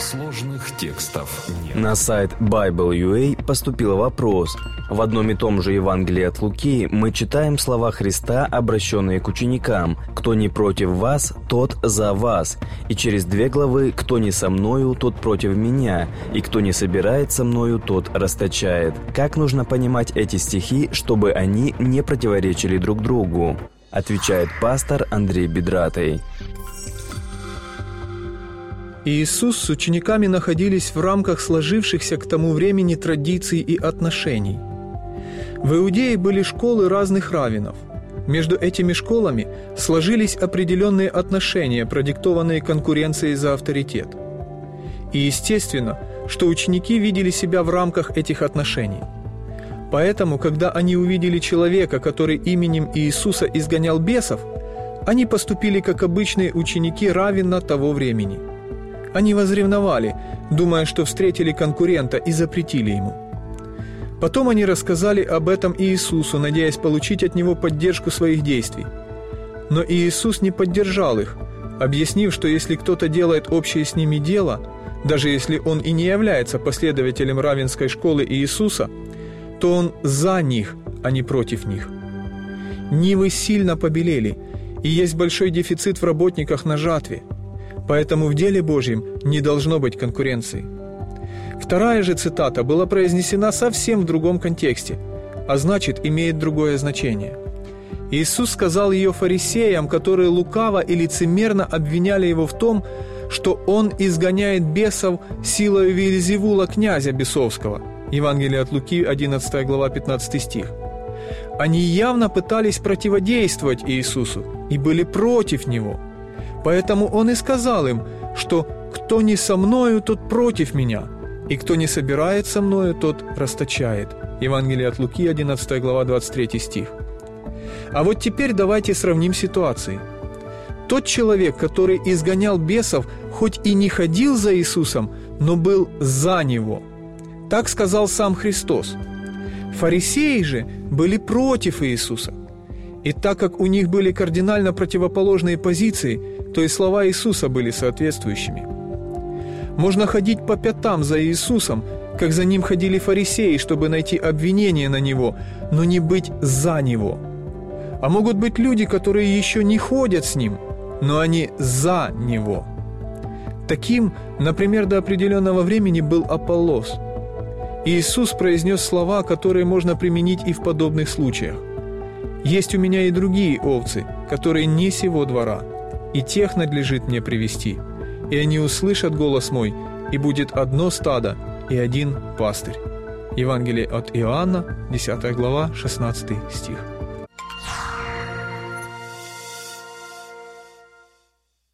Сложных текстов нет. На сайт Bible.ua поступил вопрос. В одном и том же Евангелии от Луки мы читаем слова Христа, обращенные к ученикам «Кто не против вас, тот за вас». И через две главы «Кто не со мною, тот против меня, и кто не собирает со мною, тот расточает». Как нужно понимать эти стихи, чтобы они не противоречили друг другу? Отвечает пастор Андрей Бедратый. Иисус с учениками находились в рамках сложившихся к тому времени традиций и отношений. В Иудее были школы разных раввинов. Между этими школами сложились определенные отношения, продиктованные конкуренцией за авторитет. И естественно, что ученики видели себя в рамках этих отношений. Поэтому, когда они увидели человека, который именем Иисуса изгонял бесов, они поступили как обычные ученики равина того времени – они возревновали, думая, что встретили конкурента и запретили ему. Потом они рассказали об этом Иисусу, надеясь получить от него поддержку своих действий. Но Иисус не поддержал их, объяснив, что если кто-то делает общее с ними дело, даже если он и не является последователем равенской школы Иисуса, то он за них, а не против них. Нивы сильно побелели, и есть большой дефицит в работниках на жатве – Поэтому в деле Божьем не должно быть конкуренции. Вторая же цитата была произнесена совсем в другом контексте, а значит имеет другое значение. Иисус сказал ее фарисеям, которые лукаво и лицемерно обвиняли его в том, что он изгоняет бесов силой Вильзевула, князя бесовского. Евангелие от Луки, 11 глава, 15 стих. Они явно пытались противодействовать Иисусу и были против Него – Поэтому он и сказал им, что «кто не со мною, тот против меня, и кто не собирает со мною, тот расточает». Евангелие от Луки, 11 глава, 23 стих. А вот теперь давайте сравним ситуации. Тот человек, который изгонял бесов, хоть и не ходил за Иисусом, но был за Него. Так сказал сам Христос. Фарисеи же были против Иисуса. И так как у них были кардинально противоположные позиции, то и слова Иисуса были соответствующими. Можно ходить по пятам за Иисусом, как за ним ходили фарисеи, чтобы найти обвинение на Него, но не быть за Него. А могут быть люди, которые еще не ходят с Ним, но они за Него. Таким, например, до определенного времени был Аполлос. Иисус произнес слова, которые можно применить и в подобных случаях. «Есть у меня и другие овцы, которые не сего двора, и тех надлежит мне привести. И они услышат голос мой, и будет одно стадо и один пастырь». Евангелие от Иоанна, 10 глава, 16 стих.